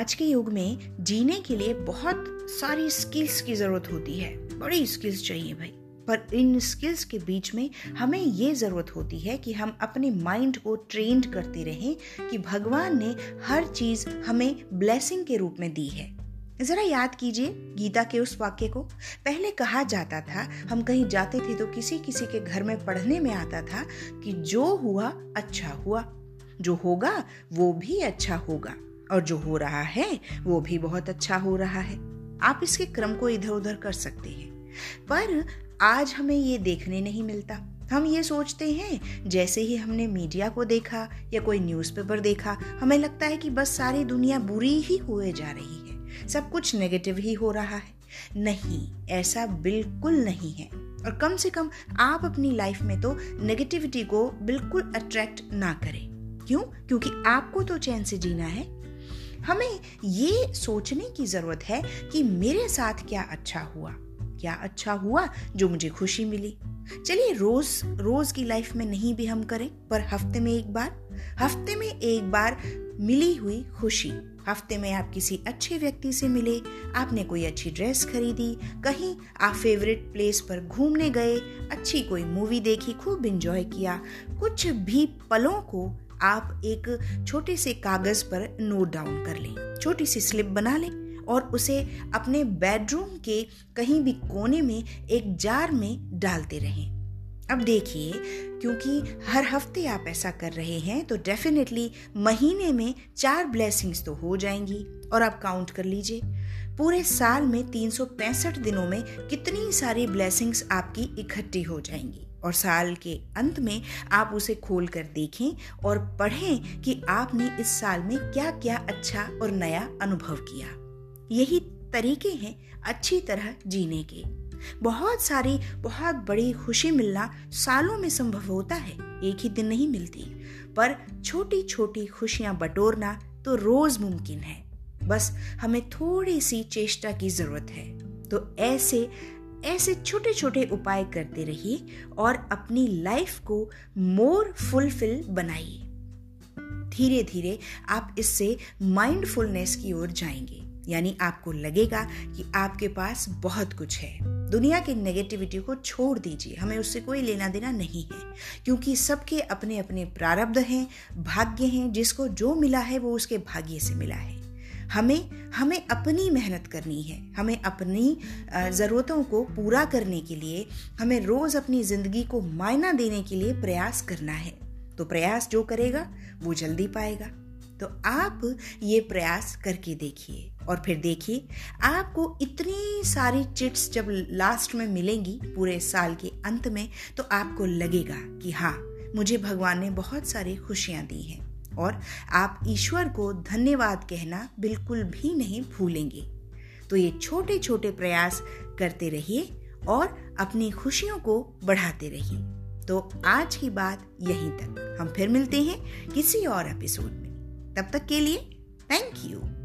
आज के युग में जीने के लिए बहुत सारी स्किल्स की ज़रूरत होती है। बड़ी स्किल्स चाहिए भाई। पर इन स्किल्स के बीच में हमें ये ज़रूरत होती है कि हम अपने माइंड को ट्रेंड करते रहें कि भगवान ने हर चीज़ हमें ब्लेसिंग के रूप में दी है। ज़रा याद कीजिए गीता के उस वाक्य को। पहले कहा जाता था, हम कहीं जाते थे तो किसी किसी के घर में पढ़ने में आता था कि जो हुआ अच्छा हुआ, जो होगा वो भी अच्छा होगा। और जो हो रहा है, वो भी बहुत अच्छा हो रहा है। आप इसके क्रम को इधर उधर कर सकते हैं। पर आज हमें ये देखने नहीं मिलता। हम ये सोचते हैं, जैसे ही हमने मीडिया को देखा या कोई न्यूज़पेपर देखा, हमें लगता है कि बस सारी दुनिया बुरी ही हुए जा रही है। सब कुछ नेगेटिव ही हो रहा है। नहीं, ऐसा बिल्कुल नहीं है। और कम से कम आप अपनी लाइफ में तो नेगेटिविटी को बिल्कुल अट्रैक्ट ना करें। क्यों? क्योंकि आपको तो चैन से जीना है। हमें ये सोचने की ज़रूरत है कि मेरे साथ क्या अच्छा हुआ, क्या अच्छा हुआ जो मुझे खुशी मिली। चलिए, रोज रोज की लाइफ में नहीं भी हम करें, पर हफ़्ते में एक बार। हफ़्ते में एक बार मिली हुई खुशी। हफ़्ते में आप किसी अच्छे व्यक्ति से मिले, आपने कोई अच्छी ड्रेस खरीदी, कहीं आप फेवरेट प्लेस पर घूमने गए, अच्छी कोई मूवी देखी, खूब इंजॉय किया, कुछ भी पलों को आप एक छोटे से कागज़ पर नोट डाउन कर लें, छोटी सी स्लिप बना लें और उसे अपने बेडरूम के कहीं भी कोने में एक जार में डालते रहें। अब देखिए, क्योंकि हर हफ़्ते आप ऐसा कर रहे हैं तो डेफिनेटली महीने में चार ब्लेसिंग्स तो हो जाएँगी और आप काउंट कर लीजिए। पूरे साल में तीन सौ पैंसठ दिनों में कितनी सारी ब्लेसिंग्स आपकी इकट्ठी हो जाएँगी। और साल के अंत में आप उसे खोल कर देखें और पढ़ें कि आपने इस साल में क्या क्या अच्छा और नया अनुभव किया। यही तरीके हैं अच्छी तरह जीने के। बहुत सारी, बहुत बड़ी खुशी मिलना सालों में संभव होता है, एक ही दिन नहीं मिलती। पर छोटी छोटी खुशियाँ बटोरना तो रोज मुमकिन है। बस हमें थोड़ी सी चेष्टा की ज़रूरत है। तो ऐसे ऐसे छोटे छोटे उपाय करते रहिए और अपनी लाइफ को मोर फुलफिल बनाइए। धीरे धीरे आप इससे माइंडफुलनेस की ओर जाएँगे। यानी आपको लगेगा कि आपके पास बहुत कुछ है। दुनिया की नेगेटिविटी को छोड़ दीजिए। हमें उससे कोई लेना देना नहीं है। क्योंकि सबके अपने अपने प्रारब्ध हैं, भाग्य हैं। जिसको जो मिला है, वो उसके भाग्य से मिला है। हमें हमें अपनी मेहनत करनी है। हमें अपनी ज़रूरतों को पूरा करने के लिए, हमें रोज़ अपनी ज़िंदगी को मायना देने के लिए प्रयास करना है। तो प्रयास जो करेगा, वो जल्दी पाएगा। तो आप ये प्रयास करके देखिए और फिर देखिए, आपको इतनी सारी चिट्स जब लास्ट में मिलेंगी, पूरे साल के अंत में तो आपको लगेगा कि हाँ मुझे भगवान ने बहुत सारी खुशियाँ दी हैं। और आप ईश्वर को धन्यवाद कहना बिल्कुल भी नहीं भूलेंगे। तो ये छोटे छोटे प्रयास करते रहिए और अपनी खुशियों को बढ़ाते रहिए। तो आज की बात यहीं तक। हम फिर मिलते हैं किसी और एपिसोड में। तब तक के लिए थैंक यू